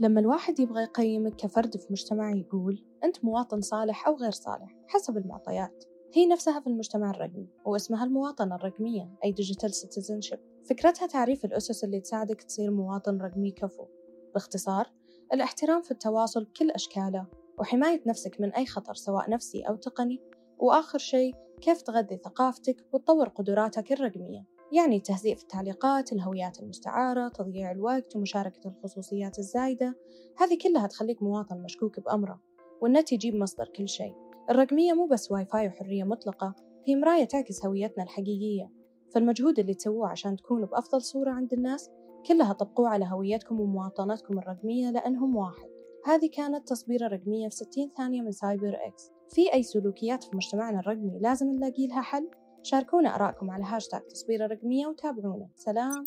لما الواحد يبغى يقيمك كفرد في مجتمع يقول أنت مواطن صالح أو غير صالح حسب المعطيات. هي نفسها في المجتمع الرقمي واسمها المواطنة الرقمية أي Digital Citizenship. فكرتها تعريف الأسس اللي تساعدك تصير مواطن رقمي كفو. باختصار الاحترام في التواصل بكل أشكاله وحماية نفسك من أي خطر سواء نفسي أو تقني. وآخر شيء كيف تغذي ثقافتك وتطور قدراتك الرقمية. يعني التهزيء في التعليقات الهويات المستعارة تضييع الوقت ومشاركة الخصوصيات الزايدة. هذه كلها تخليك مواطن مشكوك بأمره والنت يجيب مصدر كل شيء. الرقمية مو بس واي فاي وحرية مطلقة هي مراية تعكس هويتنا الحقيقية. فالمجهود اللي تسووه عشان تكونوا بأفضل صورة عند الناس كلها طبقوه على هويتكم ومواطنتكم الرقمية لأنهم واحد. هذه كانت تصبيرة رقمية في 60 ثانية من CyberX. في أي سلوكيات في مجتمعنا الرقمي لازم نلاقي لها حل؟ شاركونا آراءكم على هاشتاغ تصبيرة رقمية وتابعونا. سلام.